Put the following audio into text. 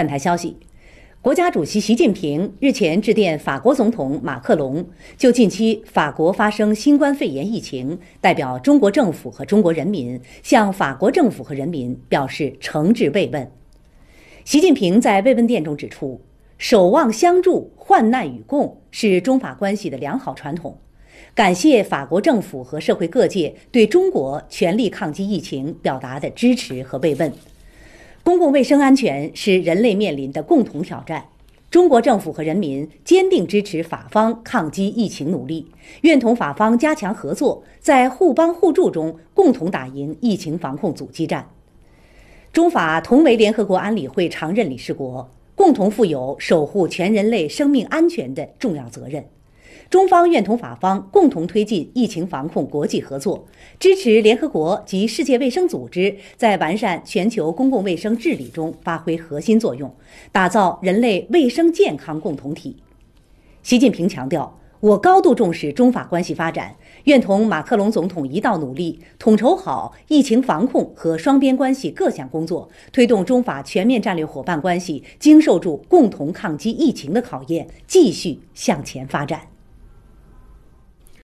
本台消息，国家主席习近平日前致电法国总统马克龙，就近期法国发生新冠肺炎疫情，代表中国政府和中国人民向法国政府和人民表示诚挚慰问。习近平在慰问电中指出，守望相助、患难与共是中法关系的良好传统，感谢法国政府和社会各界对中国全力抗击疫情表达的支持和慰问。公共卫生安全是人类面临的共同挑战，中国政府和人民坚定支持法方抗击疫情努力，愿同法方加强合作，在互帮互助中共同打赢疫情防控阻击战。中法同为联合国安理会常任理事国，共同负有守护全人类生命安全的重要责任。中方愿同法方共同推进疫情防控国际合作，支持联合国及世界卫生组织在完善全球公共卫生治理中发挥核心作用，打造人类卫生健康共同体。习近平强调，我高度重视中法关系发展，愿同马克龙总统一道努力，统筹好疫情防控和双边关系各项工作，推动中法全面战略伙伴关系经受住共同抗击疫情的考验，继续向前发展。